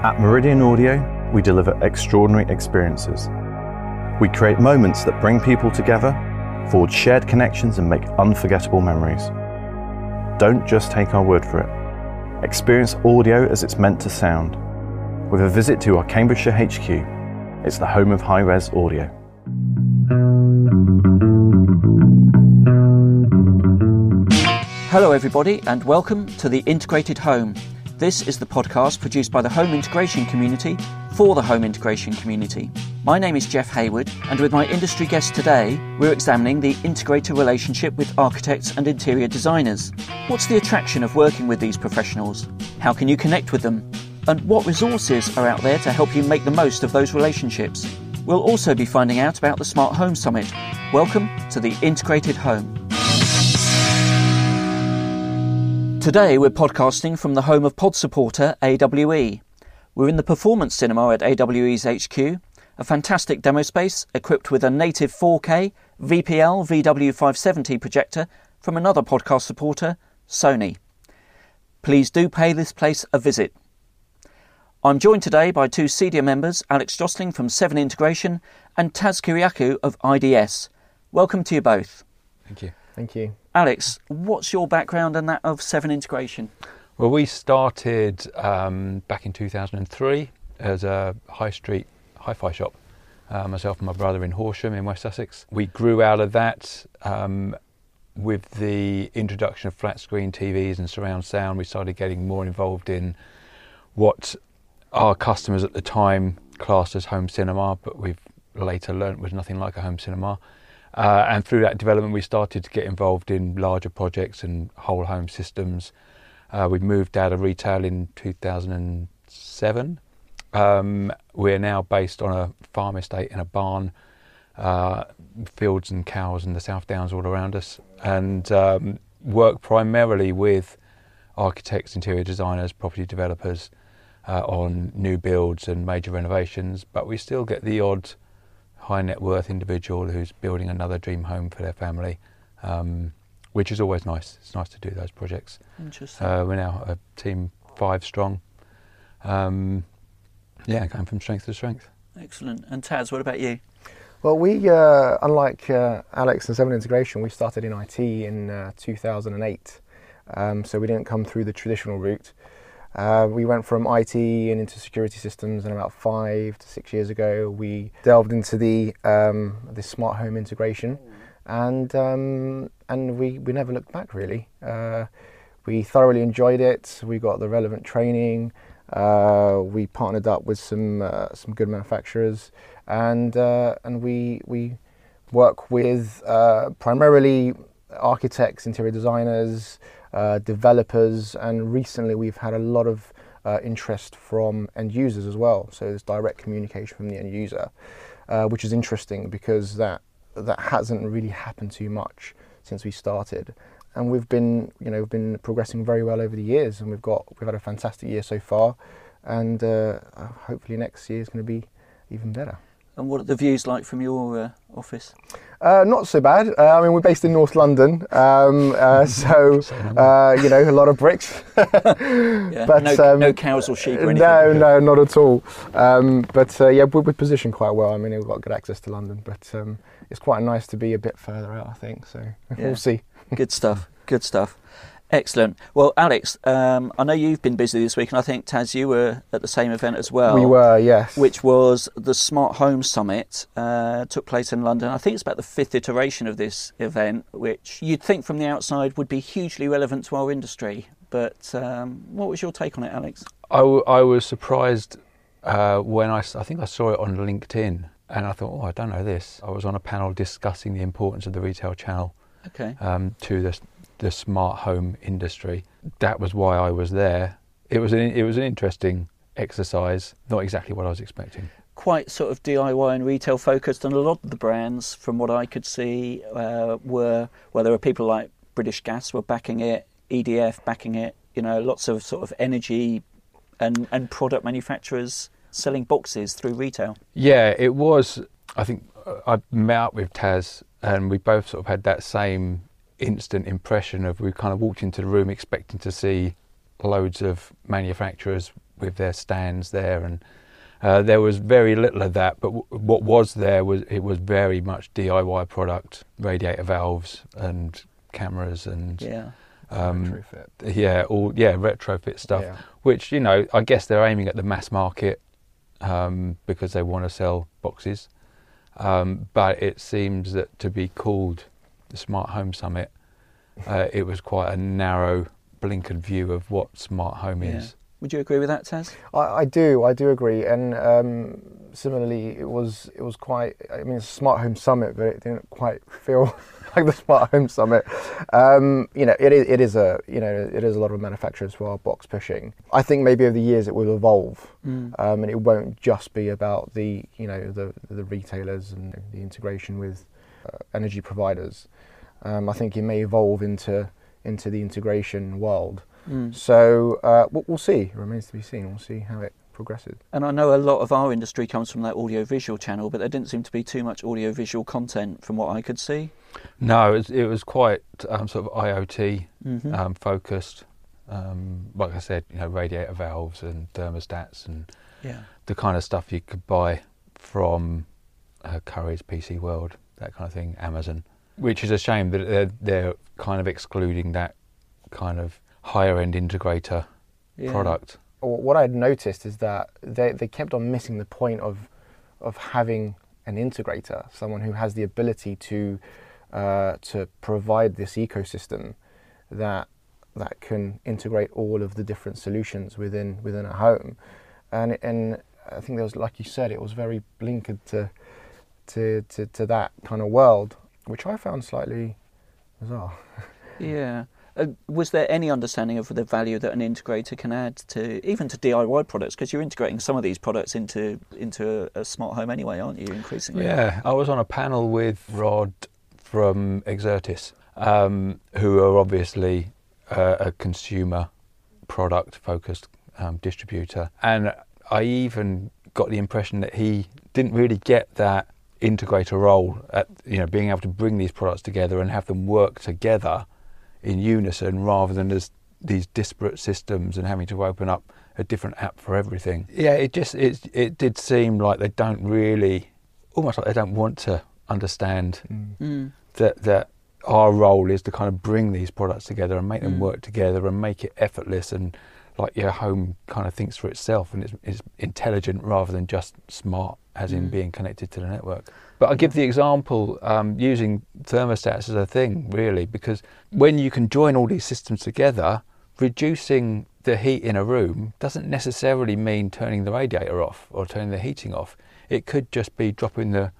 At Meridian Audio, we deliver extraordinary experiences. We create moments that bring people together, forge shared connections, and make unforgettable memories. Don't just take our word for it. Experience audio as it's meant to sound. With a visit to our Cambridgeshire HQ, it's the home of high res audio. Hello, everybody, and welcome to the Integrated Home. This is the podcast produced by the home integration community for the home integration community. My name is Jeff Hayward, and with my industry guest today, we're examining the integrator relationship with architects and interior designers. What's the attraction of working with these professionals? How can you connect with them? And what resources are out there to help you make the most of those relationships? We'll also be finding out about the Smart Home Summit. Welcome to the Integrated Home. Today we're podcasting from the home of pod supporter AWE. We're in the performance cinema at AWE's HQ, a fantastic demo space equipped with a native 4K VPL VW570 projector from another podcast supporter, Sony. Please do pay this place a visit. I'm joined today by two CEDIA members, Alex Josling from 7 Integration and Tas Kyriacou of IDS. Welcome to you both. Thank you. Thank you. Alex, what's your background and that of Seven Integration? Well, we started um, back in 2003 as a high street hi fi shop, uh, myself and my brother in Horsham in West Sussex. We grew out of that um, with the introduction of flat screen TVs and surround sound. We started getting more involved in what our customers at the time classed as home cinema, but we've later learnt was nothing like a home cinema. Uh, and through that development, we started to get involved in larger projects and whole home systems. Uh, we moved out of retail in 2007. Um, we're now based on a farm estate in a barn, uh, fields and cows and the South Downs all around us, and um, work primarily with architects, interior designers, property developers uh, on new builds and major renovations. But we still get the odd high net worth individual who's building another dream home for their family, um, which is always nice. It's nice to do those projects. Interesting. Uh, we're now a team five strong. Um, yeah, going from strength to strength. Excellent. And Tas, what about you? Well, we, uh, unlike uh, Alex and Seven Integration, we started in IT in uh, 2008. Um, so we didn't come through the traditional route. Uh, we went from IT and into security systems, and about five to six years ago, we delved into the um, the smart home integration, and um, and we, we never looked back really. Uh, we thoroughly enjoyed it. We got the relevant training. Uh, we partnered up with some uh, some good manufacturers, and uh, and we we work with uh, primarily architects, interior designers uh, developers, and recently we've had a lot of uh, interest from end users as well. So there's direct communication from the end user, uh, which is interesting because that that hasn't really happened too much since we started. And we've been, you know, we've been progressing very well over the years, and we've got we've had a fantastic year so far, and uh, hopefully next year is going to be even better. And what are the views like from your uh, office? Uh, not so bad. Uh, I mean, we're based in North London, um, uh, so uh, you know a lot of bricks. yeah, but no, um, no, cows or sheep or anything. No, no, not at all. Um, but uh, yeah, we're, we're, positioned quite well. I mean, we've got good access to London, but um, it's quite nice to be a bit further out. I think so. Yeah. We'll see. good stuff. Good stuff. Excellent. Well, Alex, um, I know you've been busy this week, and I think Tas, you were at the same event as well. We were, yes. Which was the Smart Home Summit. Uh, took place in London. I think it's about the fifth iteration of this event, which you'd think from the outside would be hugely relevant to our industry. But um, what was your take on it, Alex? I, w- I was surprised uh, when I, I think I saw it on LinkedIn, and I thought, oh, I don't know this. I was on a panel discussing the importance of the retail channel. Okay. Um, to the the smart home industry. That was why I was there. It was an it was an interesting exercise, not exactly what I was expecting. Quite sort of DIY and retail focused, and a lot of the brands, from what I could see, uh, were well, there were people like British Gas were backing it, EDF backing it. You know, lots of sort of energy and and product manufacturers selling boxes through retail. Yeah, it was. I think uh, I met up with Tas, and we both sort of had that same instant impression of we kind of walked into the room expecting to see loads of manufacturers with their stands there, and uh, there was very little of that. But w- what was there was it was very much DIY product, radiator valves and cameras and Yeah. um, Retrofit. yeah, all yeah retrofit stuff. Yeah. Which you know, I guess they're aiming at the mass market um, because they want to sell boxes. Um, but it seems that to be called the Smart Home Summit, uh, it was quite a narrow, blinkered view of what smart home Yeah. is. Would you agree with that, Tas? I, I do, I do agree, and um, similarly, it was it was quite. I mean, it's a smart home summit, but it didn't quite feel like the smart home summit. Um, you know, it is it is a you know it is a lot of manufacturers who are box pushing. I think maybe over the years it will evolve, Mm. um, and it won't just be about the you know the the retailers and the integration with energy providers. Um, I think it may evolve into into the integration world. Mm. So uh, we'll, we'll see. It remains to be seen. We'll see how it progresses. And I know a lot of our industry comes from that audio-visual channel, but there didn't seem to be too much audio-visual content from what I could see. No, it was, it was quite um, sort of IoT Mm-hmm. um, focused. Um, like I said, you know, radiator valves and thermostats and yeah. the kind of stuff you could buy from uh, Currys PC World, that kind of thing, Amazon. Which is a shame that they're, they're kind of excluding that kind of higher end integrator yeah. product. What I'd noticed is that they, they kept on missing the point of of having an integrator, someone who has the ability to uh, to provide this ecosystem that that can integrate all of the different solutions within within a home, and and I think there was, like you said, it was very blinkered to to to, to that kind of world, which I found slightly bizarre. Yeah. Uh, was there any understanding of the value that an integrator can add to even to DIY products? Because you're integrating some of these products into into a, a smart home anyway, aren't you? Increasingly. Yeah, I was on a panel with Rod from Exertis, um, who are obviously uh, a consumer product focused um, distributor. And I even got the impression that he didn't really get that integrator role at you know being able to bring these products together and have them work together in unison rather than as these disparate systems and having to open up a different app for everything. Yeah, it just it it did seem like they don't really almost like they don't want to understand Mm. that that our role is to kind of bring these products together and make them Mm. work together and make it effortless and like your home kind of thinks for itself and it's, it's intelligent rather than just smart as in Mm. being connected to the network but i give the example um, using thermostats as a thing really because when you can join all these systems together reducing the heat in a room doesn't necessarily mean turning the radiator off or turning the heating off it could just be dropping the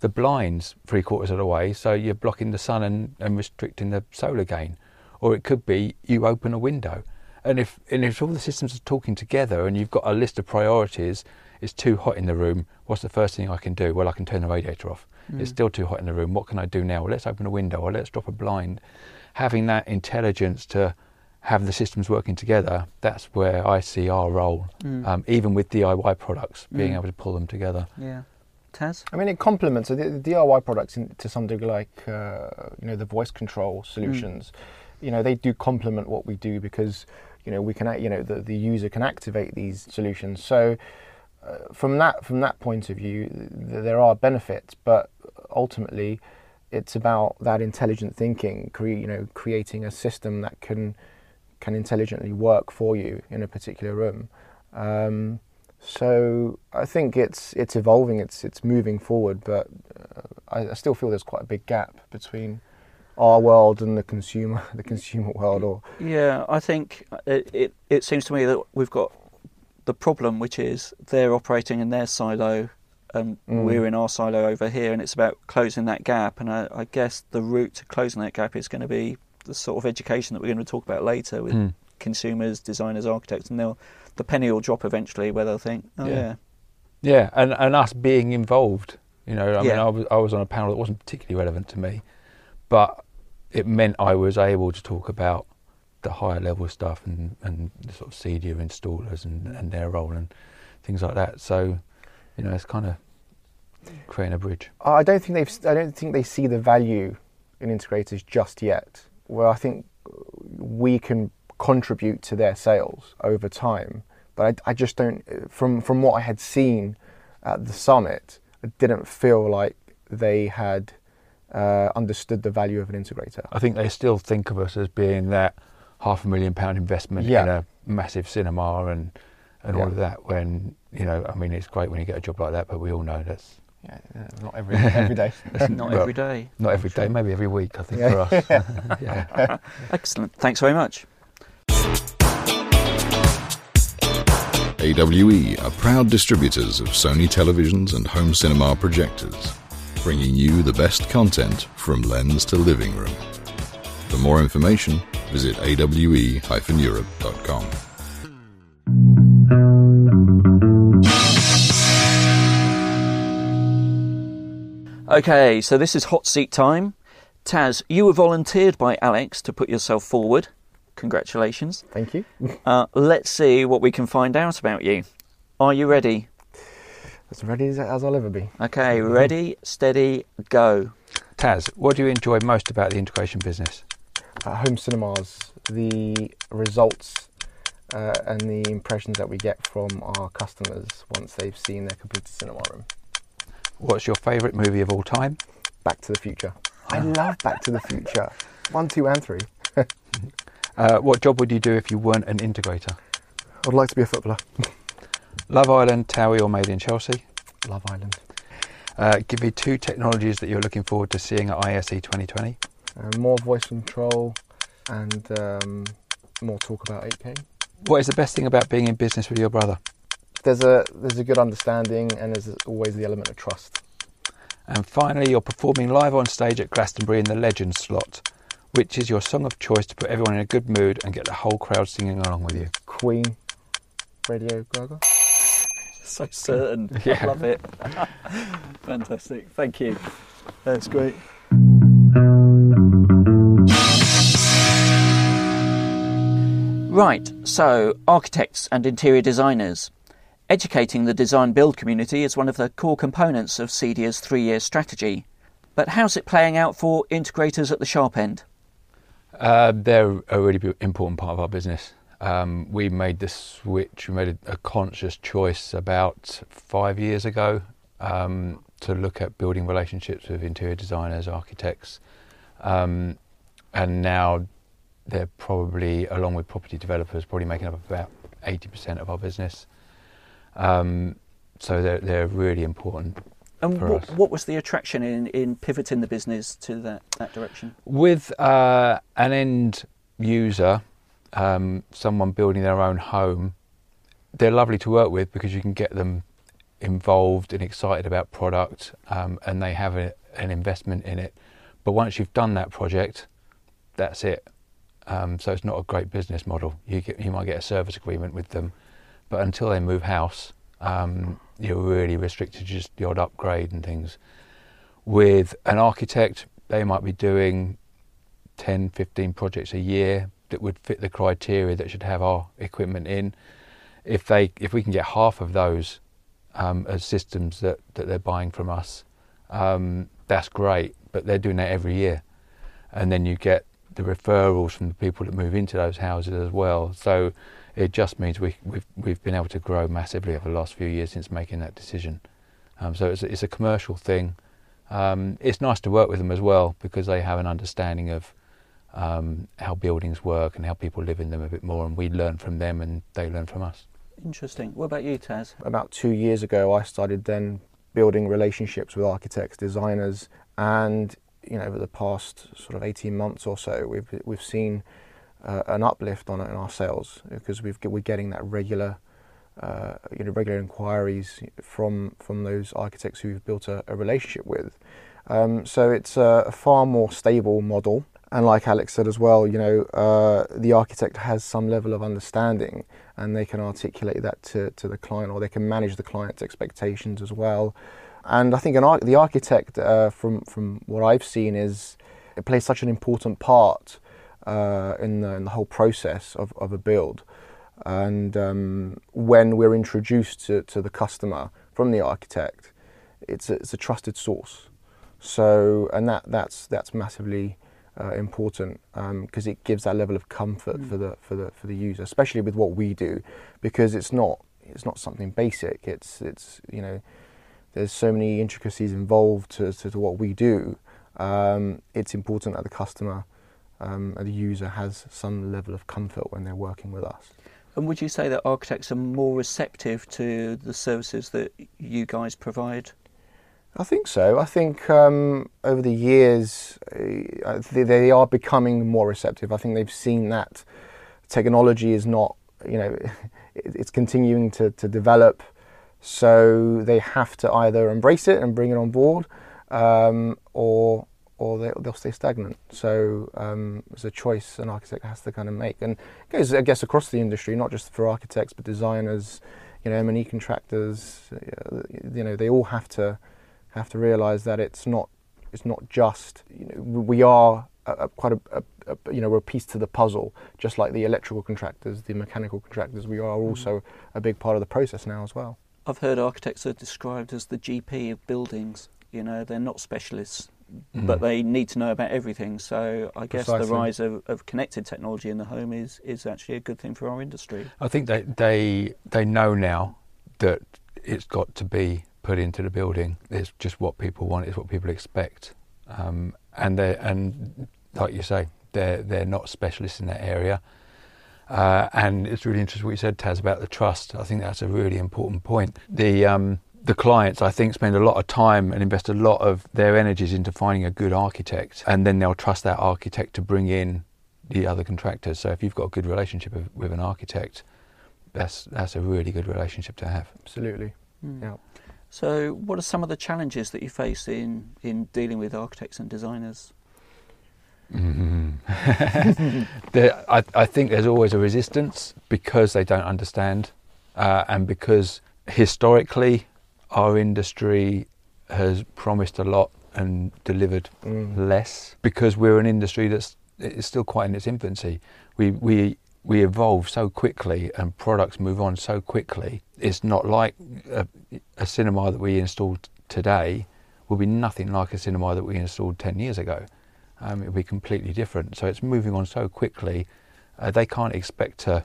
the blinds three quarters of the way, so you're blocking the sun and, and restricting the solar gain. Or it could be you open a window. And if and if all the systems are talking together and you've got a list of priorities, it's too hot in the room, what's the first thing I can do? Well I can turn the radiator off. It's Mm. still too hot in the room, what can I do now? Well let's open a window or let's drop a blind. Having that intelligence to have the systems working together, that's where I see our role. Mm. Um, even with DIY products, being Mm. able to pull them together. Yeah. Tas. I mean, it complements the, the DIY products in, to some degree, like uh, you know the voice control solutions. You know, they do complement what we do because you know we can, you know, the, the user can activate these solutions. So uh, from that from that point of view, th- there are benefits, but ultimately, it's about that intelligent thinking. Cre- you know, creating a system that can can intelligently work for you in a particular room. Um, so I think it's it's evolving, it's it's moving forward, but uh, I, I still feel there's quite a big gap between our world and the consumer the consumer world. Or Yeah, I think it, it it seems to me that we've got the problem, which is they're operating in their silo, and Mm. we're in our silo over here, and it's about closing that gap. And I, I guess the route to closing that gap is going to be the sort of education that we're going to talk about later with Mm. consumers, designers, architects, and they'll the penny will drop eventually where they'll think, oh Yeah. yeah, Yeah, and, and us being involved. You know, I mean, I was I was on a panel that wasn't particularly relevant to me, but it meant I was able to talk about the higher level stuff and, and the sort of CEDIA installers and, and their role and things like that. So, you know, it's kind of creating a bridge. I don't think they've I don't think they see the value in integrators just yet. Where I think we can contribute to their sales over time But I, I just don't. From from what I had seen at the summit, I didn't feel like they had uh, understood the value of an integrator. I think they still think of us as being that half a million pound investment Yeah. in a massive cinema and and all of that. When you know, I mean, it's great when you get a job like that, but we all know that's Yeah, yeah, not every every day. Not Well, every day. not every day, maybe every week. I think Yeah. for us. yeah. Excellent. Thanks very much. AWE are proud distributors of Sony televisions and home cinema projectors, bringing you the best content from lens to living room. For more information, visit awe-europe.com. Okay, so this is hot seat time. Tas, you were volunteered by Alex to put yourself forward. Congratulations. Thank you. Uh, let's see what we can find out about you. Are you ready? As ready as, as I'll ever be. Okay, ready, steady, go. Tas, what do you enjoy most about the integration business? At home cinemas, the results uh, and the impressions that we get from our customers once they've seen their completed cinema room. What's your favourite movie of all time? Back to the Future. I love Back to the Future. One, two, and three. Uh, what job would you do if you weren't an integrator? I'd like to be a footballer. Love Island, Towie, or Made in Chelsea? Love Island. Uh, give me two technologies that you're looking forward to seeing at ISE 2020. Uh, more voice control and um, more talk about 8K. What is the best thing about being in business with your brother? There's a there's a good understanding and there's always the element of trust. And finally, you're performing live on stage at Glastonbury in the Legends slot. Which is your song of choice to put everyone in a good mood and get the whole crowd singing along with you? Queen, Radio Ga Ga. So certain. I love it. Fantastic. Thank you. That's great. Right, so architects and interior designers. Educating the design build community is one of the core components of CEDIA's three year strategy. But how's it playing out for integrators at the sharp end? Uh, they're a really important part of our business. Um, we made this switch, we made a, a conscious choice about five years ago um, to look at building relationships with interior designers, architects, um, and now they're probably, along with property developers, probably making up about 80% of our business. Um, so they're, they're really important And what, what was the attraction in, in pivoting the business to that, that direction? With uh, an end user, um, someone building their own home, they're lovely to work with because you can get them involved and excited about product, um, and they have a, an investment in it. But once you've done that project, that's it. Um, so it's not a great business model. You get, you might get a service agreement with them, but until they move house, um, you're really restricted to just the odd upgrade and things. With an architect, they might be doing 10, 15 projects a year that would fit the criteria that should have our equipment in. If they, if we can get half of those um, as systems that, that they're buying from us, um, that's great. But they're doing that every year, and then you get the referrals from the people that move into those houses as well. So it just means we, we've we've been able to grow massively over the last few years since making that decision. Um, so it's a, it's a commercial thing. Um, it's nice to work with them as well because they have an understanding of um, how buildings work and how people live in them a bit more, and we learn from them and they learn from us. Interesting. What about you, Tas? About two years ago, I started then building relationships with architects, designers, and you know over the past sort of 18 months or so, we've we've seen uh, an uplift on it in our sales because we've we're getting that regular. Uh, you know, regular inquiries from from those architects who we've built a, a relationship with. Um, so it's a, a far more stable model. And like Alex said as well, you know, uh, the architect has some level of understanding, and they can articulate that to, to the client, or they can manage the client's expectations as well. And I think an ar- the architect, uh, from from what I've seen, is it plays such an important part uh, in, the, in the whole process of, of a build. And um, when we're introduced to, to the customer from the architect, it's a, it's a trusted source. So, and that, that's, that's massively uh, important because it gives that level of comfort for the for the for the user, especially with what we do, because it's not it's not something basic. It's it's you know there's so many intricacies involved to, to, to what we do. Um, it's important that the customer um, and the user has some level of comfort when they're working with us. And would you say that architects are more receptive to the services that you guys provide? I think so. I think um, over the years uh, they, they are becoming more receptive. I think they've seen that technology is not, you know, it's continuing to, to develop. So they have to either embrace it and bring it on board, um, or or they, will stay stagnant. So um, it's a choice an architect has to kind of make, and it goes, I guess, across the industry, not just for architects, but designers, you know, M&E contractors. You know, they all have to have to realise that it's not it's not just you know we are a, a, quite a, a, you know we're a piece to the puzzle, just like the electrical contractors, the mechanical contractors. We are mm-hmm. also a big part of the process now as well. I've heard architects are described as the GP of buildings. You know, they're not specialists, mm. but they need to know about everything. So I guess Precisely. the rise of, of, connected technology in the home is, is actually a good thing for our industry. I think they they they know now that it's got to be put into the building. It's just what people want. It's what people expect, um, and they and like you say, they're they're not specialists in that area. Uh, and it's really interesting what you said, Tas, about the trust. I think that's a really important point. The um, the clients, I think, spend a lot of time and invest a lot of their energies into finding a good architect, and then they'll trust that architect to bring in the other contractors. So if you've got a good relationship with, with an architect, that's that's a really good relationship to have. Absolutely. Mm. Yeah. So, what are some of the challenges that you face in in dealing with architects and designers? Mm-hmm. there, I, I, think there's always a resistance because they don't understand, uh, and because historically our industry has promised a lot and delivered mm. less. Because we're an industry that's it's still quite in its infancy. We we we evolve so quickly and products move on so quickly. It's not like a, a cinema that we installed today will be nothing like a cinema that we installed 10 years ago um, it'll be completely different. So it's moving on so quickly, uh, they can't expect to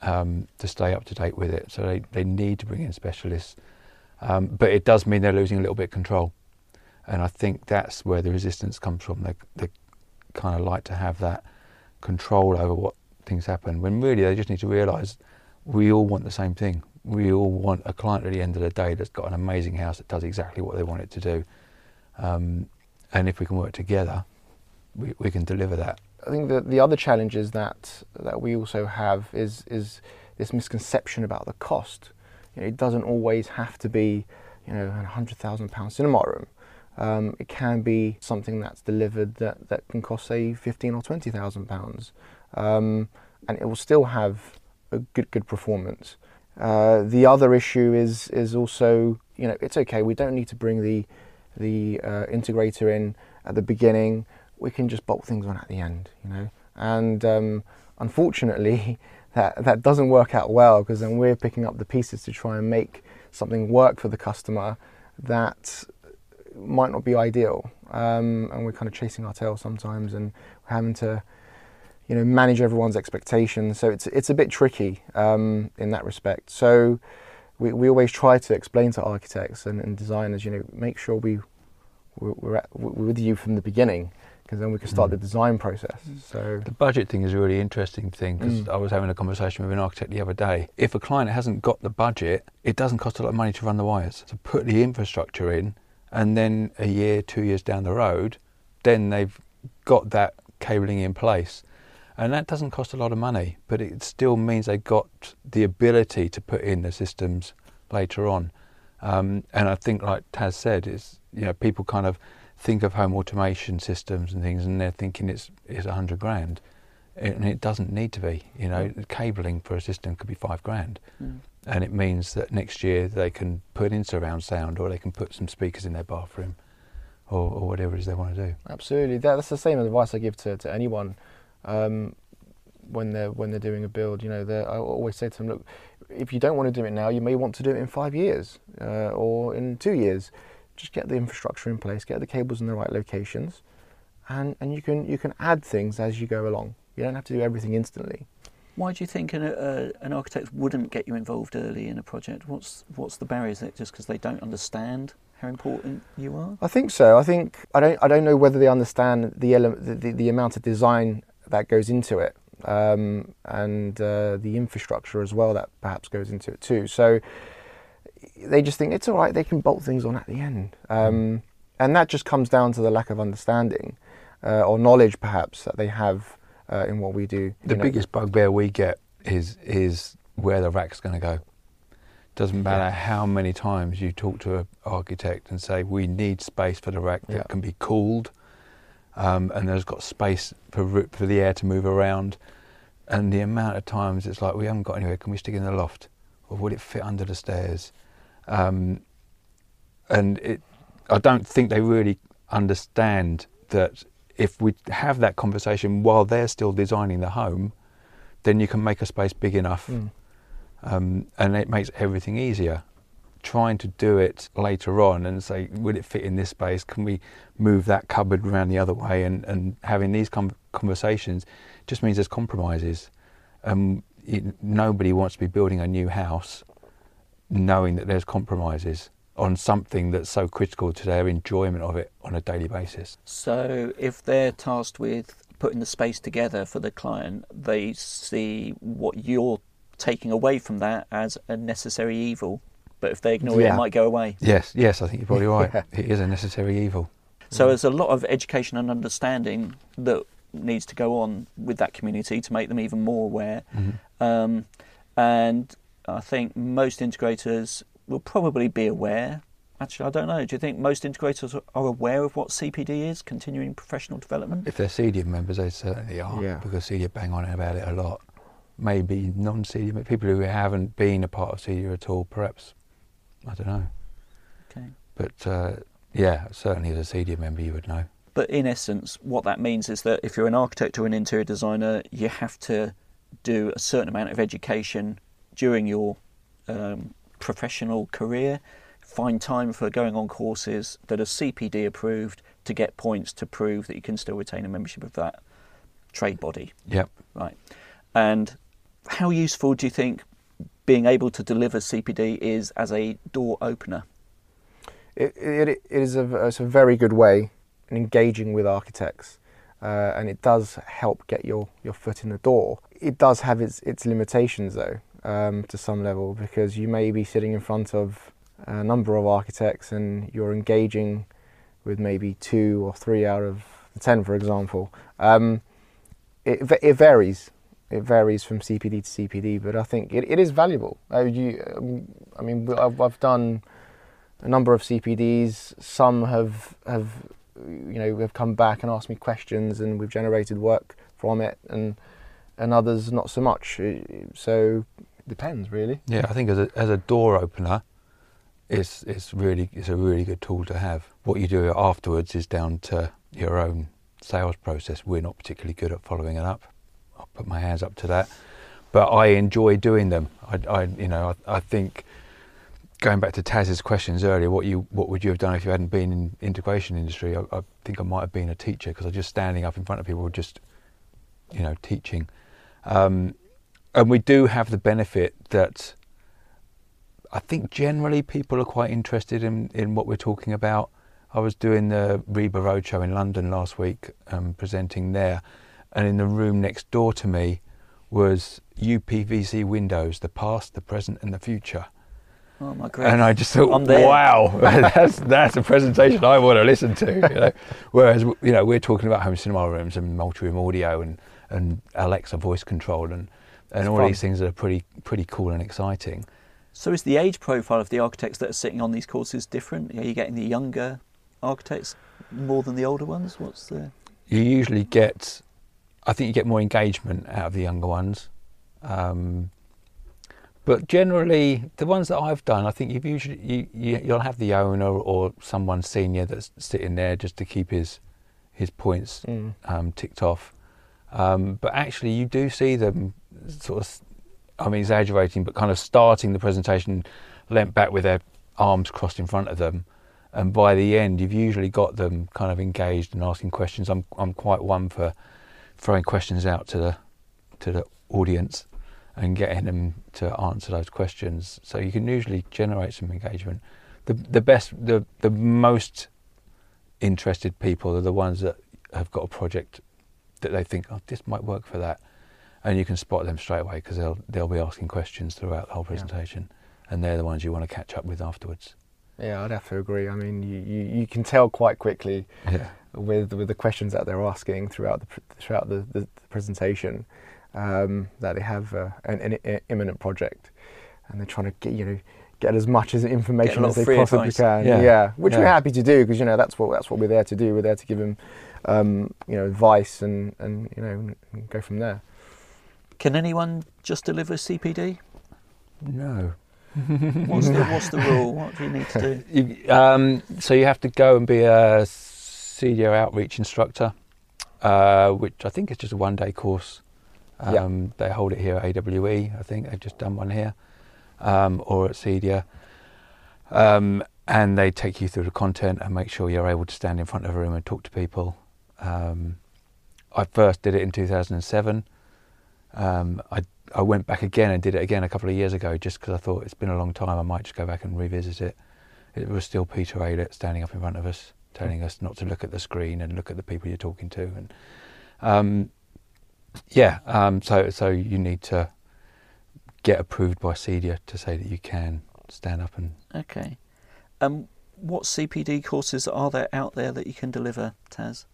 um, to stay up to date with it. So they, they need to bring in specialists. Um, but it does mean they're losing a little bit of control. And I think that's where the resistance comes from. They, they kind of like to have that control over what things happen, when really they just need to realise we all want the same thing. We all want a client at the end of the day that's got an amazing house that does exactly what they want it to do. Um, and if we can work together, we, we can deliver that. I think that the other challenges that that we also have is is this misconception about the cost. You know, it doesn't always have to be, you know, a hundred thousand pound cinema room. Um, it can be something that's delivered that, that can cost say fifteen or twenty thousand pounds, um, and it will still have a good good performance. Uh, the other issue is is also you know it's okay we don't need to bring the the uh, integrator in at the beginning we can just bolt things on at the end, you know. And um, unfortunately, that that doesn't work out well because then we're picking up the pieces to try and make something work for the customer that might not be ideal, um, and we're kind of chasing our tail sometimes and having to, you know, manage everyone's expectations. So it's it's a bit tricky um, in that respect. So we, we always try to explain to architects and, and designers, you know, make sure we we're, we're, at, we're with you from the beginning because then we can start mm. the design process. Mm. So the budget thing is a really interesting thing because mm. I was having a conversation with an architect the other day. If a client hasn't got the budget, it doesn't cost a lot of money to run the wires. To put the infrastructure in, and then a year, two years down the road, then they've got that cabling in place. And that doesn't cost a lot of money, but it still means they've got the ability to put in the systems later on. Um, and I think, like Tas said, is you know people kind of think of home automation systems and things, and they're thinking it's it's a hundred grand, and it doesn't need to be. You know, cabling for a system could be five grand, mm. and it means that next year they can put in surround sound, or they can put some speakers in their bathroom, or, or whatever it is they want to do. Absolutely, that's the same advice I give to to anyone. Um, when they're when they're doing a build, you know, I always say to them, look, if you don't want to do it now, you may want to do it in five years uh, or in two years just get the infrastructure in place, get the cables in the right locations, and, and you can you can add things as you go along. You don't have to do everything instantly. Why do you think an, uh, an architect wouldn't get you involved early in a project? What's what's the barriers? That just because they don't understand how important you are? I think so. I think I don't I don't know whether they understand the element the, the, the amount of design that goes into it um, and uh, the infrastructure as well that perhaps goes into it too. So they just think it's all right. They can bolt things on at the end, um, and that just comes down to the lack of understanding uh, or knowledge, perhaps that they have uh, in what we do. The know, biggest bugbear we get is is where the rack's going to go. Doesn't matter how many times you talk to an architect and say we need space for the rack that Yeah. can be cooled, um, and there's got space for for the air to move around, and the amount of times it's like we haven't got anywhere. Can we stick it in the loft, or would it fit under the stairs? Um, and it, I don't think they really understand that if we have that conversation while they're still designing the home, then you can make a space big enough, Mm. um, and it makes everything easier. Trying to do it later on and say, would it fit in this space? Can we move that cupboard around the other way? And, and having these com- conversations just means there's compromises. Um, nobody wants to be building a new house knowing that there's compromises on something that's so critical to their enjoyment of it on a daily basis. So if they're tasked with putting the space together for the client, they see what you're taking away from that as a necessary evil. But if they ignore it, Yeah. it might go away. Yes, yes, I think you're probably right. Yeah. It is a necessary evil. So there's a lot of education and understanding that needs to go on with that community to make them even more aware. Um, and I think most integrators will probably be aware. Actually, I don't know. Do you think most integrators are aware of what CPD is, continuing professional development? If they're CEDIA members, they certainly are, Yeah. because CEDIA bang on about it a lot. Maybe non-CEDIA, but people who haven't been a part of CEDIA at all, perhaps, I don't know. Okay. But uh, yeah, certainly as a CEDIA member, you would know. But in essence, what that means is that if you're an architect or an interior designer, you have to do a certain amount of education during your um, professional career. Find time for going on courses that are CPD approved to get points to prove that you can still retain a membership of that trade body. Yep. Right. And how useful do you think being able to deliver CPD is as a door opener? it, it, it is a, it's a very good way in engaging with architects, uh, and it does help get your, your foot in the door. It does have its, its limitations, though, um, to some level, because you may be sitting in front of a number of architects and you're engaging with maybe two or three out of the ten, for example. Um, it, it varies. It varies from CPD to CPD, but I think it, it is valuable. Uh, you, um, I mean, I've, I've done a number of CPDs. Some have have you know have come back and asked me questions, and we've generated work from it, and and others not so much. Uh, So it depends really. Yeah, I think as a as a door opener, it's it's really it's a really good tool to have. What you do afterwards is down to your own sales process. We're not particularly good at following it up. I'll put my hands up to that, but I enjoy doing them. I, I you know I, I think going back to Tas's questions earlier, what you what would you have done if you hadn't been in integration industry? I, I think I might have been a teacher because I just standing up in front of people, just you know teaching. Um, and we do have the benefit that I think generally people are quite interested in, in what we're talking about. I was doing the RIBA Roadshow in London last week, um, presenting there, and in the room next door to me was UPVC windows, the past, the present, and the future. Oh my god! And I just thought, wow, that's that's a presentation I want to listen to. You know? Whereas you know we're talking about home cinema rooms and multi-room audio and, and Alexa voice control and, and all fun. these things that are pretty pretty cool and exciting. So is the age profile of the architects that are sitting on these courses different? Are you getting the younger architects more than the older ones? What's the You usually get, I think you get more engagement out of the younger ones. Um, but generally, the ones that I've done, I think you've usually you, you, you'll have the owner or someone senior that's sitting there just to keep his his points Mm. um, ticked off. Um, but actually, you do see them sort of, I'm exaggerating, but kind of starting the presentation, leant back with their arms crossed in front of them, and by the end, you've usually got them kind of engaged and asking questions. I'm I'm quite one for throwing questions out to the to the audience and getting them to answer those questions. So you can usually generate some engagement. The the best the the most interested people are the ones that have got a project that they think, oh, this might work for that, and you can spot them straight away because they'll they'll be asking questions throughout the whole presentation, yeah. and they're the ones you want to catch up with afterwards. Yeah, I'd have to agree. I mean, you, you, you can tell quite quickly yeah. With with the questions that they're asking throughout the throughout the, the, the presentation um, that they have uh, an, an, imminent project, and they're trying to get you know get as much as information as they possibly advice. can. Yeah, yeah which yeah. we're happy to do because you know that's what that's what we're there to do. We're there to give them um, you know advice and and you know and go from there. Can anyone just deliver CPD? No. what's, the, what's the rule? What do you need to do? You, um, so you have to go and be a CEDIA outreach instructor, uh, which I think is just a one-day course. Um, yeah. They hold it here at AWE. I think they've just done one here, um, or at CEDIA. Um, and they take you through the content and make sure you're able to stand in front of a room and talk to people. Um, I first did it in 2007. Um, I I went back again and did it again a couple of years ago just because I thought it's been a long time. I might just go back and revisit it. It was still Peter Aylett standing up in front of us, telling us not to look at the screen and look at the people you're talking to. And um, yeah, um, so so you need to get approved by CEDIA to say that you can stand up and. Okay, um, what CPD courses are there out there that you can deliver, Tas?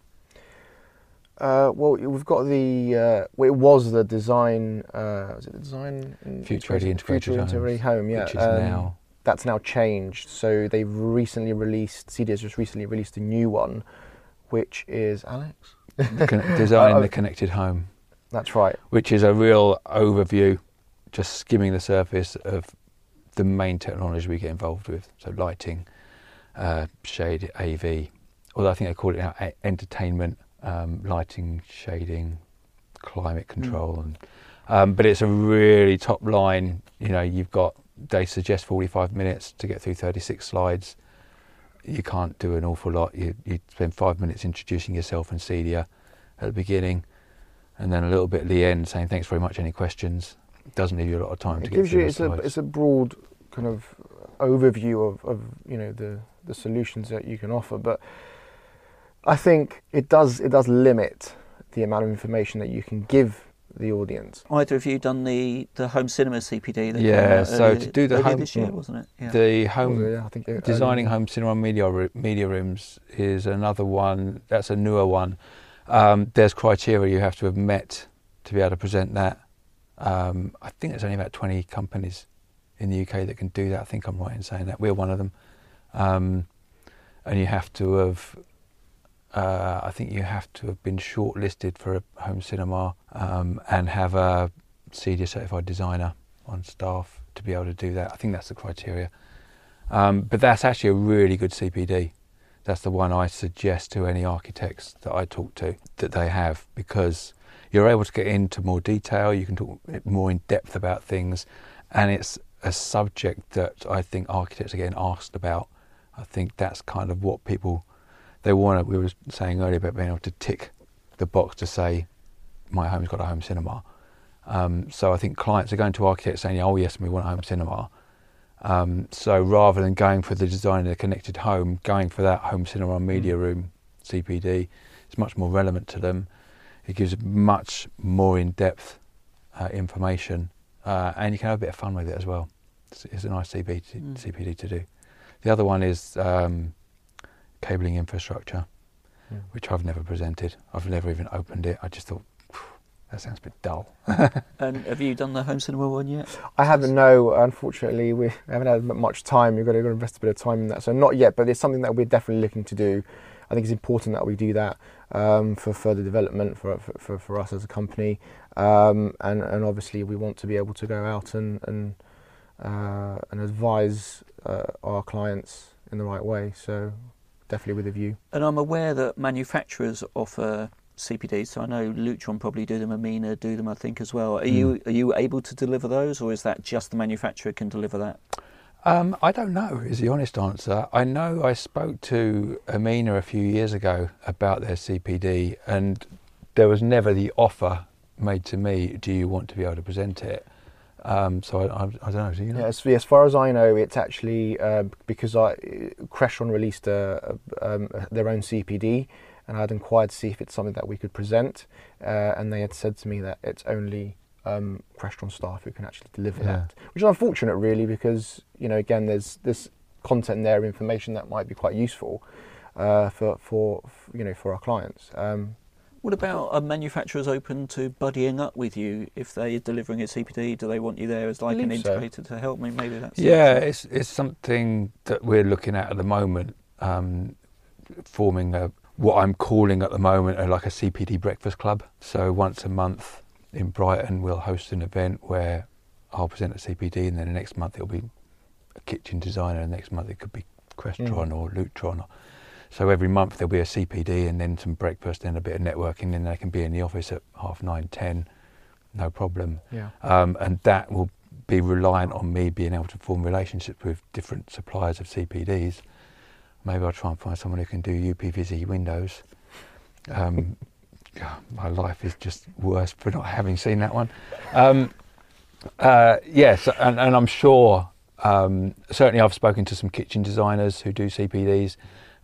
Uh, well, we've got the. Uh, well, it was the design. Uh, was it the design? Future Ready Integrated, Future Home. Yeah, which is um, now. That's now changed. So they've recently released. CEDIA's just recently released a new one, which is Alex. designing the connected home. That's right. Which is a real overview, just skimming the surface of the main technology we get involved with. So lighting, uh, shade, AV. Although I think they call it now entertainment, um, lighting, shading, climate control, mm. and um, but it's a really top line. You know, you've got they suggest 45 minutes to get through 36 slides. You can't do an awful lot. You, you spend five minutes introducing yourself and CEDIA at the beginning and then a little bit at the end saying thanks very much. Any questions? It doesn't leave you a lot of time to get through it to gives get you. It's a it's a broad kind of overview of, of you know the the solutions that you can offer, but I think it does it does limit the amount of information that you can give the audience. Either of you done the, the home cinema CPD? yeah, so to do the home this year, wasn't it? Yeah. The home it, yeah, I think it, designing um, home cinema media media rooms is another one. That's a newer one. Um, there's criteria you have to have met to be able to present that. Um, I think there's only about 20 companies in the UK that can do that. I think I'm right in saying that. We're one of them. Um, and you have to have, uh, I think you have to have been shortlisted for a home cinema um, and have a CEDIA certified designer on staff to be able to do that. I think that's the criteria. Um, but that's actually a really good CPD that's the one I suggest to any architects that I talk to that they have because you're able to get into more detail, you can talk more in depth about things, and it's a subject that I think architects are getting asked about. I think that's kind of what people they want. To, we were saying earlier about being able to tick the box to say my home's got a home cinema. Um, so I think clients are going to architects saying, "Oh yes, we want a home cinema," Um, so rather than going for the design of a connected home, going for that home cinema media mm. room CPD is much more relevant to them. It gives much more in-depth uh, information, uh, and you can have a bit of fun with it as well. It's, it's a nice CPD, mm. CPD to do. The other one is um, cabling infrastructure, mm. which I've never presented. I've never even opened it. I just thought that sounds a bit dull. and have you done the home cinema one yet? I haven't. No, unfortunately, we haven't had much time. You've got to, got to invest a bit of time in that. So not yet, but it's something that we're definitely looking to do. I think it's important that we do that um, for further development for, for, for us as a company, um, and and obviously we want to be able to go out and and uh, and advise uh, our clients in the right way. So definitely with a view. And I'm aware that manufacturers offer CPD. So I know Lutron probably do them, Amina do them, I think as well. Are mm. you are you able to deliver those, or is that just the manufacturer can deliver that? Um, I don't know, is the honest answer. I know I spoke to Amina a few years ago about their CPD, and there was never the offer made to me, do you want to be able to present it? Um, so I, I, I, don't know, do you know? Yeah, as, as, far as I know, it's actually uh, because I, Crestron released a, a, um, their own CPD, and I'd inquired to see if it's something that we could present, uh, and they had said to me that it's only um, Crestron staff who can actually deliver yeah. that, which is unfortunate, really, because you know, again, there's this content there, information that might be quite useful uh, for, for, for, you know for our clients. Um, what about are manufacturers open to buddying up with you if they're delivering a CPD? Do they want you there as like an integrator so. to help me? Maybe that's yeah. It's it's something that we're looking at at the moment, um, forming a what I'm calling at the moment a, like a CPD breakfast club. So once a month, in Brighton, we'll host an event where I'll present a CPD, and then the next month it'll be a kitchen designer, and next month it could be Crestron mm. or Lutron. Or, so every month there'll be a CPD, and then some breakfast, and a bit of networking, and they can be in the office at half nine, ten, no problem. Yeah. Um, and that will be reliant on me being able to form relationships with different suppliers of CPDs. Maybe I'll try and find someone who can do UPVC windows. Um, my life is just worse for not having seen that one. Um, uh, yes, and, and, I'm sure. Um, certainly, I've spoken to some kitchen designers who do CPDs,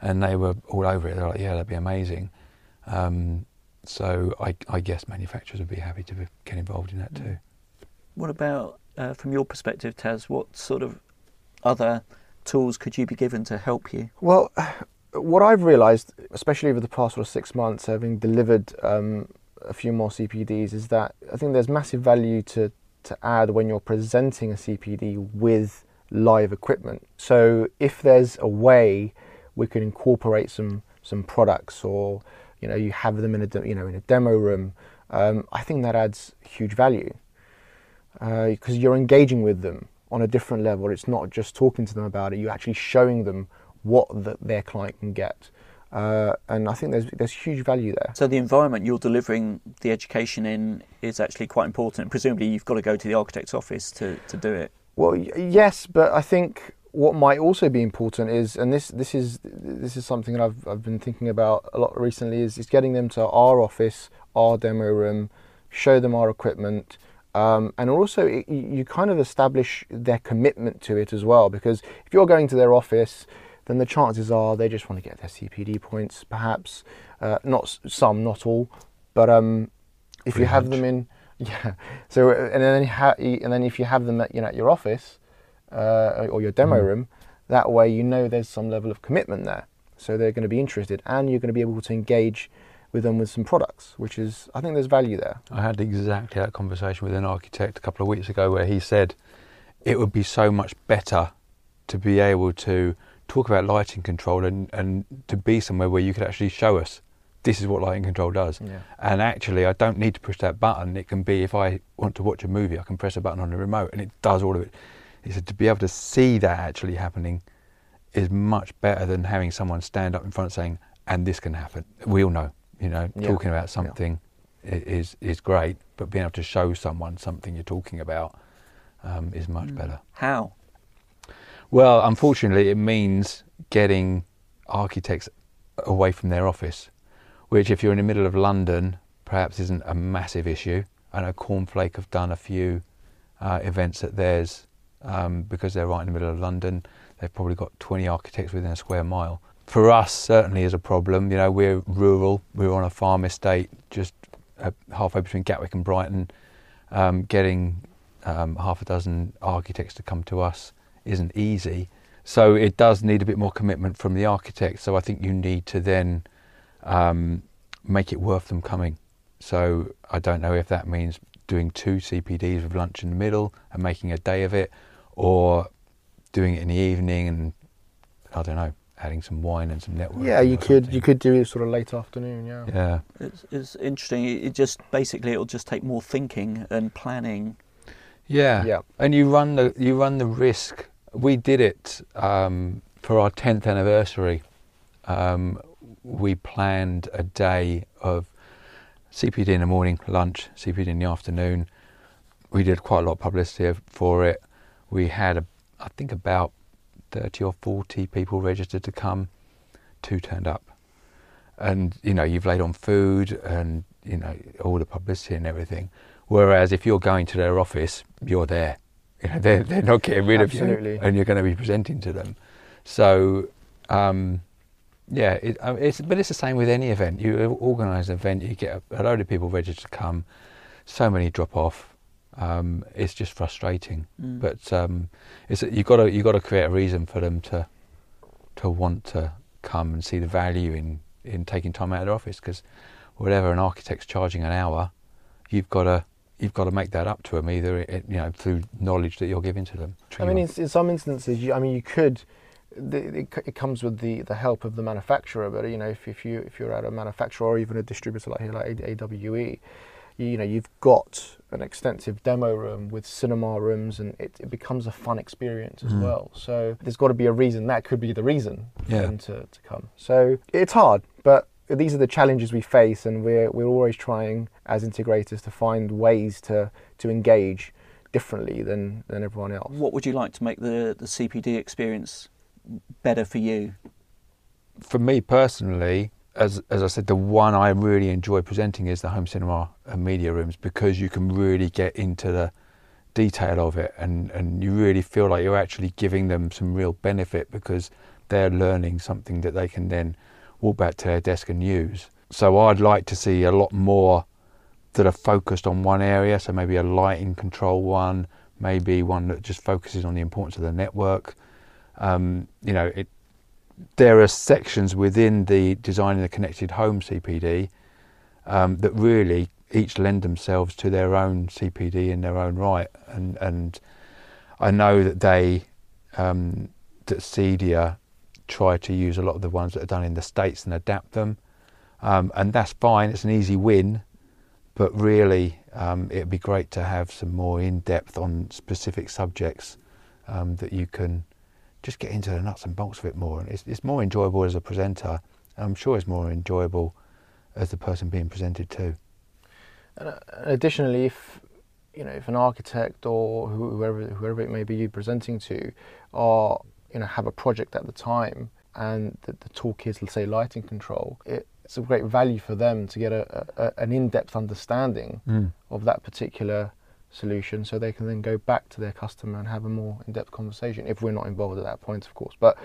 and they were all over it. They're like, "Yeah, that'd be amazing." Um, so I, I, guess manufacturers would be happy to be, get involved in that too. What about, uh, from your perspective, Tas? What sort of other tools could you be given to help you? Well, what I've realised, especially over the past sort of six months, having delivered um, a few more CPDs, is that I think there's massive value to to add when you're presenting a CPD with live equipment. So if there's a way we can incorporate some some products, or you know, you have them in a you know in a demo room, um, I think that adds huge value because uh, you're engaging with them on a different level. It's not just talking to them about it; you're actually showing them what the, their client can get. Uh, and I think there's there's huge value there. So the environment you're delivering the education in is actually quite important. Presumably, you've got to go to the architect's office to, to do it. Well, yes, but I think what might also be important is, and this this is this is something that I've I've been thinking about a lot recently, is is getting them to our office, our demo room, show them our equipment. Um, and also, it, you kind of establish their commitment to it as well. Because if you're going to their office, then the chances are they just want to get their CPD points, perhaps. Uh, not some, not all, but um, if Pretty you have much. them in, yeah. So and then ha- and then if you have them at you know at your office uh, or your demo mm. room, that way you know there's some level of commitment there. So they're going to be interested, and you're going to be able to engage with them with some products, which is I think there's value there. I had exactly that conversation with an architect a couple of weeks ago where he said it would be so much better to be able to talk about lighting control and, and to be somewhere where you could actually show us this is what lighting control does. Yeah. And actually, I don't need to push that button. It can be if I want to watch a movie, I can press a button on the remote and it does all of it. He said to be able to see that actually happening is much better than having someone stand up in front saying, and this can happen. We all know, you know, yeah. talking about something yeah. is, is great, but being able to show someone something you're talking about um, is much mm. better. How? Well, unfortunately, it means getting architects away from their office, which, if you're in the middle of London, perhaps isn't a massive issue. I know Cornflake have done a few uh, events at theirs um, because they're right in the middle of London. They've probably got 20 architects within a square mile. For us, certainly is a problem. You know, we're rural. We're on a farm estate, just uh, halfway between Gatwick and Brighton. Um, getting um, half a dozen architects to come to us isn't easy. So it does need a bit more commitment from the architect. So I think you need to then um, make it worth them coming. So I don't know if that means doing two CPDs with lunch in the middle and making a day of it, or doing it in the evening and I don't know, adding some wine and some networking. Yeah, you could something. you could do it sort of late afternoon. Yeah. Yeah. It's, it's interesting. It just basically it'll just take more thinking and planning. Yeah. Yeah. And you run the you run the risk we did it um, for our 10th anniversary. Um, we planned a day of CPD in the morning, lunch, CPD in the afternoon. We did quite a lot of publicity for it. We had a, I think about 30 or 40 people registered to come, two turned up. And, you know, you've laid on food and, you know, all the publicity and everything. Whereas if you're going to their office, you're there. You know, they're, they're not getting rid Absolutely. of you and you're going to be presenting to them. So, um, yeah, it, uh, it's, but it's the same with any event. You organise an event, you get a, a load of people registered to come, so many drop off. Um, it's just frustrating. Mm. But um, it's you've got to you've got to create a reason for them to to want to come and see the value in in taking time out of their office because whatever an architect's charging an hour, you've got to you've got to make that up to them either it, you know through knowledge that you're giving to them. I mean, in, in some instances, you, I mean, you could. The, it, it comes with the, the help of the manufacturer, but you know, if, if you if you're at a manufacturer or even a distributor like here, like AWE, you, you know, you've got an extensive demo room with cinema rooms, and it, it becomes a fun experience as Mm. well. So there's got to be a reason. That could be the reason for Yeah. them to, to come. So it's hard, but these are the challenges we face, and we're we're always trying as integrators to find ways to to engage differently than than everyone else. What would you like to make the, the CPD experience better for you? for me personally, as as I said, the one I really enjoy presenting is the home cinema and media rooms because you can really get into the detail of it and, and you really feel like you're actually giving them some real benefit because they're learning something that they can then walk back to their desk and use. So I'd like to see a lot more that are focused on one area, so maybe a lighting control one, maybe one that just focuses on the importance of the network. Um, you know, it, there are sections within the designing the connected home CPD um, that really each lend themselves to their own CPD in their own right, and and I know that they um, that CEDIA try to use a lot of the ones that are done in the states and adapt them, um, and that's fine. It's an easy win, but really um, it'd be great to have some more in depth on specific subjects um, that you can just get into the nuts and bolts of it more. And it's, it's more enjoyable as a presenter. I'm sure it's more enjoyable as the person being presented to. And uh, additionally, if you know, if an architect or whoever whoever it may be you presenting to, are you know have a project at the time, and the, the talk is let's say lighting control, it, it's a great value for them to get a, a, an in-depth understanding of that particular solution, so they can then go back to their customer and have a more in-depth conversation. If we're not involved at that point, of course, but.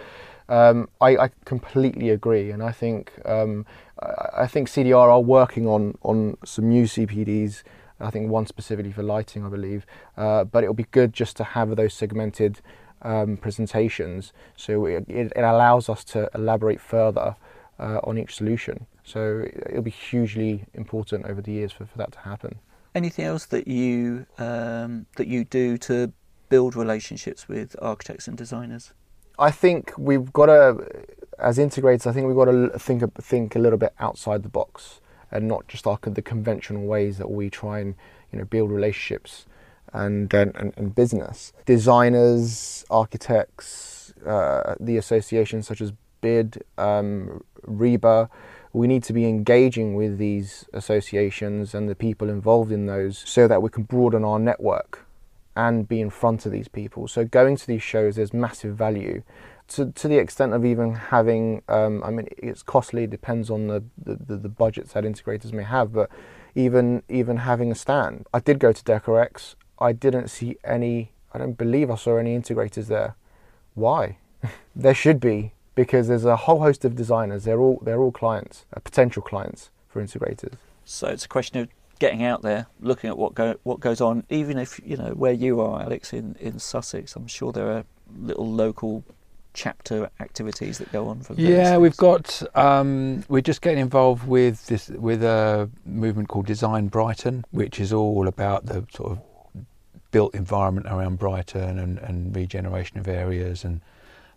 Um, I, I completely agree, and I think um, I, think CEDIA are working on on some new CPDs. I think one specifically for lighting, I believe. Uh, but it'll be good just to have those segmented um, presentations, so it, it, it allows us to elaborate further uh, on each solution. So it'll be hugely important over the years for, for that to happen. Anything else that you um, that you do to build relationships with architects and designers? I think we've got to, as integrators, I think we've got to think think a little bit outside the box and not just our the conventional ways that we try and you know build relationships and and, and, and business. Designers, architects, uh, the associations such as BID, um, RIBA. We need to be engaging with these associations and the people involved in those so that we can broaden our network and be in front of these people. So going to these shows, there's massive value. To, to the extent of even having, um, I mean, it's costly. Depends on the, the, the, the budgets that integrators may have, but even even having a stand. I did go to DecoRex. I didn't see any. I don't believe I saw any integrators there. Why? there should be because there's a whole host of designers. They're all they're all clients, uh, potential clients for integrators. So it's a question of getting out there, looking at what go what goes on. Even if you know where you are, Alex, in in Sussex, I'm sure there are little local chapter activities that go on for. various Yeah, we've got. Um, we're just getting involved with this with a movement called Design Brighton, which is all about the sort of built environment around Brighton and, and regeneration of areas, and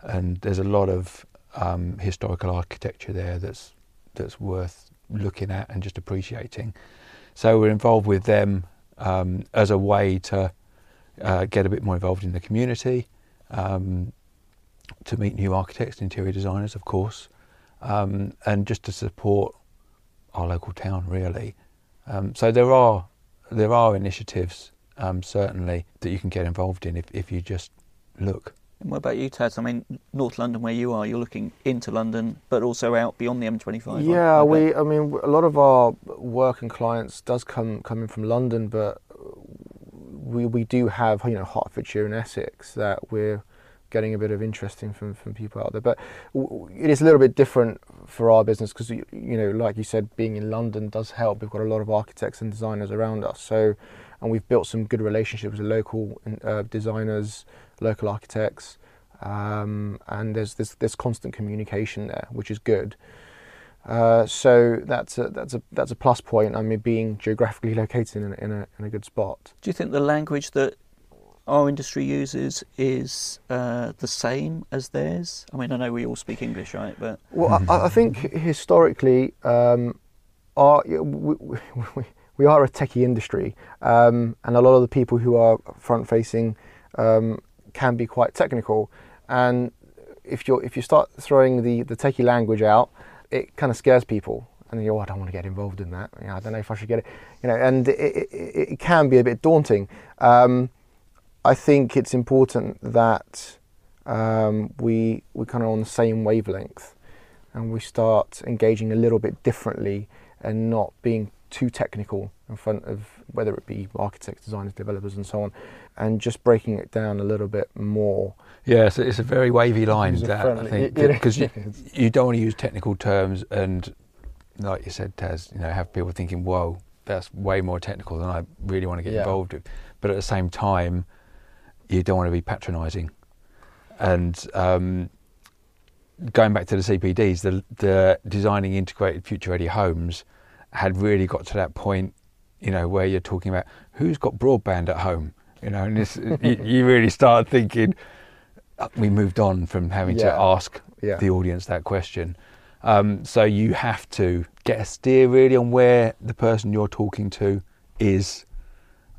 and there's a lot of um, historical architecture there that's that's worth looking at and just appreciating. So we're involved with them um, as a way to uh, get a bit more involved in the community. Um, to meet new architects interior designers, of course, um, and just to support our local town, really. Um, so there are there are initiatives um, certainly that you can get involved in if, if you just look. And what about you, Tas? I mean, North London, where you are, you're looking into London, but also out beyond the M25. Yeah, I we. I mean, a lot of our work and clients does come come in from London, but we we do have you know Hertfordshire and Essex that we're getting a bit of interest in from from people out there. But it is a little bit different for our business because you know, like you said, being in London does help. We've got a lot of architects and designers around us, so and we've built some good relationships with local uh, designers, local architects. Um, and there's this there's constant communication there, which is good. Uh, so that's a that's a that's a plus point. I mean, being geographically located in a, in a in a good spot. Do you think the language that our industry uses is uh, the same as theirs? I mean, I know we all speak English, right? But Well, I, I think historically, um, our we, we, we are a techie industry, um, and a lot of the people who are front facing um, can be quite technical. And if you if you start throwing the the techie language out, it kind of scares people. And you oh, I don't want to get involved in that. You know, I don't know if I should get it. You know, and it, it, it it can be a bit daunting. Um, I think it's important that um, we we kind of on the same wavelength, and we start engaging a little bit differently, and not being too technical in front of whether it be architects, designers, developers, and so on, and just breaking it down a little bit more. Yeah, so it's a very wavy line that I think because you, you don't want to use technical terms and, like you said, Tas, you know, have people thinking, "Whoa, that's way more technical than I really want to get Yeah. involved with." But at the same time, you don't want to be patronising. And um, going back to the CPDs, the the designing integrated future ready homes had really got to that point, you know, where you're talking about who's got broadband at home, you know, and this, you, you really start thinking. uh, We moved on from having to ask Yeah. the audience that question. Um, so you have to get a steer really on where the person you're talking to is,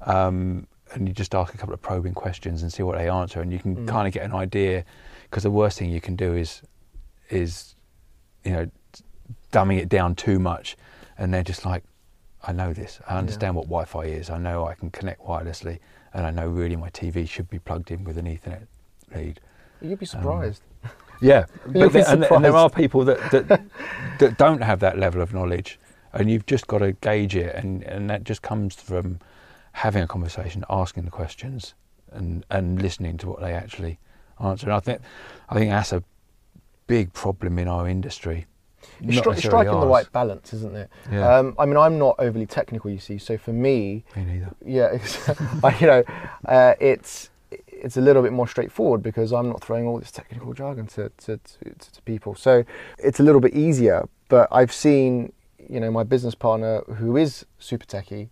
um, and you just ask a couple of probing questions and see what they answer, and you can Mm. kind of get an idea. Because the worst thing you can do is, is, you know, dumbing it down too much, and they're just like, I know this. I understand what Wi-Fi is. I know I can connect wirelessly, and I know really my TV should be plugged in with an Ethernet lead. You'd be um, surprised. Yeah, but there, and, and there are people that, that that don't have that level of knowledge, and you've just got to gauge it, and, and that just comes from having a conversation, asking the questions, and and listening to what they actually answer. And I think I think that's a big problem in our industry. It's, stri- striking the right balance, isn't it? Yeah. Um, I mean, I'm not overly technical, you see. So for me, Me neither. yeah, it's, you know, uh, it's it's a little bit more straightforward because I'm not throwing all this technical jargon to to, to, to, people. So it's a little bit easier. But I've seen, you know, my business partner who is super techie.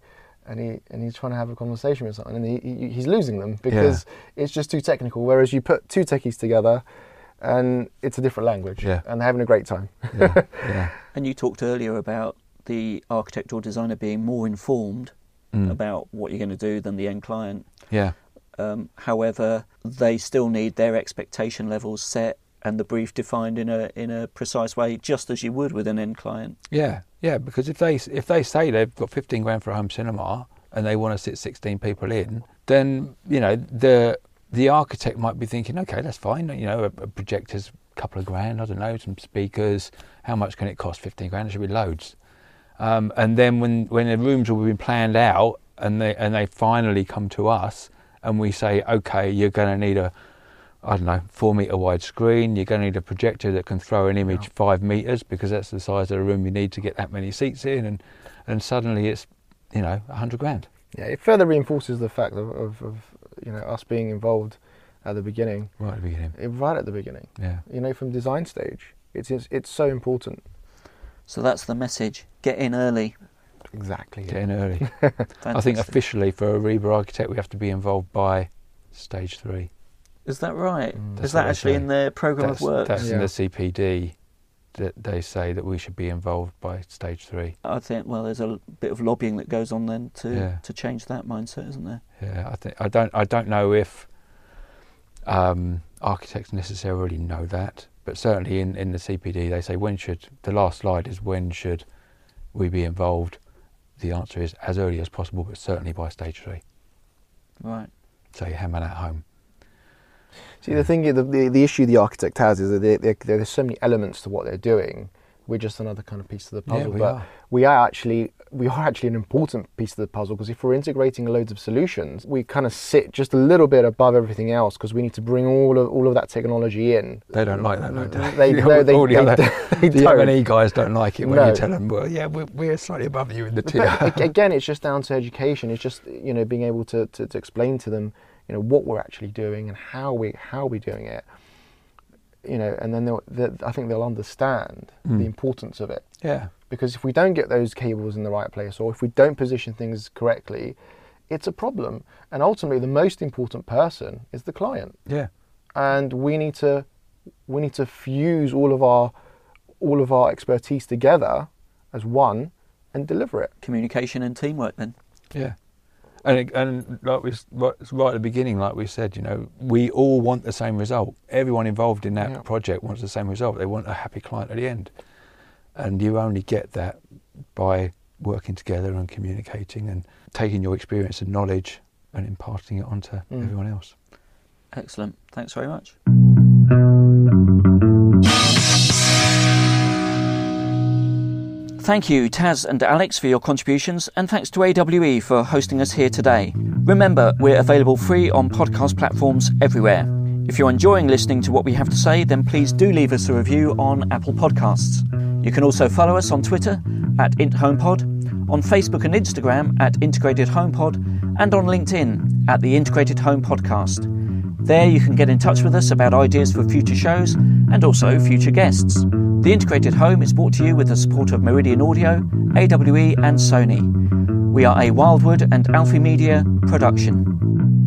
And, he, and he's trying to have a conversation with someone, and he, he, he's losing them because it's just too technical. Whereas you put two techies together, and it's a different language, Yeah. and they're having a great time. Yeah, yeah. and you talked earlier about the architect or designer being more informed Mm. about what you're going to do than the end client. yeah. Um, however, they still need their expectation levels set and the brief defined in a in a precise way, just as you would with an end client. Yeah, yeah. Because if they if they say they've got fifteen grand for a home cinema and they want to sit sixteen people in, then you know the the architect might be thinking, okay, that's fine. You know, a, a projector's a couple of grand. I don't know, some speakers. How much can it cost? Fifteen grand. It should be loads. Um, and then when when the rooms have been planned out and they and they finally come to us and we say, okay, you're going to need a I don't know, four metre wide screen. You're going to need a projector that can throw an image five metres because that's the size of the room you need to get that many seats in. And, and suddenly it's, you know, a hundred grand. Yeah, it further reinforces the fact of, of, of you know us being involved at the beginning, Right at the beginning. eh, right at the beginning. Yeah. You know, from design stage, it's it's, it's so important. So that's the message: get in early. Exactly. Get in early. I think officially for a RIBA architect, we have to be involved by stage three. Is that right? Mm. Is that actually in their program That's, of work? that's in the CPD that they say that we should be involved by stage three. I think well, there's a bit of lobbying that goes on then to Yeah. to change that mindset, isn't there? Yeah, I think I don't I don't know if um, architects necessarily know that, but certainly in, in the CPD they say when should the last slide is when should we be involved? The answer is as early as possible, but certainly by stage three. Right. So you hammer that home. See, the thing, the, the, the issue the architect has is that there, there, there's so many elements to what they're doing. We're just another kind of piece of the Yeah, puzzle, we but are. we are actually we are actually an important piece of the puzzle because if we're integrating loads of solutions, we kind of sit just a little bit above everything else because we need to bring all of all of that technology in. They don't like that, though, do They- no, they- All the they other- they the don't. M&E guys don't like it when No. you tell them, well, yeah, we're, we're slightly above you in the tier. But again, it's just down to education. It's just you know being able to, to, to explain to them you know what we're actually doing and how we how we're doing it. You know, and then they'll, they I think they'll understand Mm. the importance of it. yeah, Because if we don't get those cables in the right place, or if we don't position things correctly, it's a problem. And ultimately, the most important person is the client. yeah, And we need to we need to fuse all of our all of our expertise together as one and deliver it. Communication and teamwork then. yeah. And, and like we right right at the beginning, like we said, you know, we all want the same result. Everyone involved in that Yeah. project wants the same result. They want a happy client at the end, and you only get that by working together and communicating and taking your experience and knowledge and imparting it onto Mm. everyone else. Excellent. Thanks very much. Thank you, Tas and Alex, for your contributions, and thanks to AWE for hosting us here today. Remember, we're available free on podcast platforms everywhere. If you're enjoying listening to what we have to say, then please do leave us a review on Apple Podcasts. You can also follow us on Twitter at IntHomePod, on Facebook and Instagram at Integrated HomePod, and on LinkedIn at the Integrated Home Podcast. There you can get in touch with us about ideas for future shows and also future guests. The Integrated Home is brought to you with the support of Meridian Audio, AWE, and Sony. We are a Wildwood and Alfie Media production.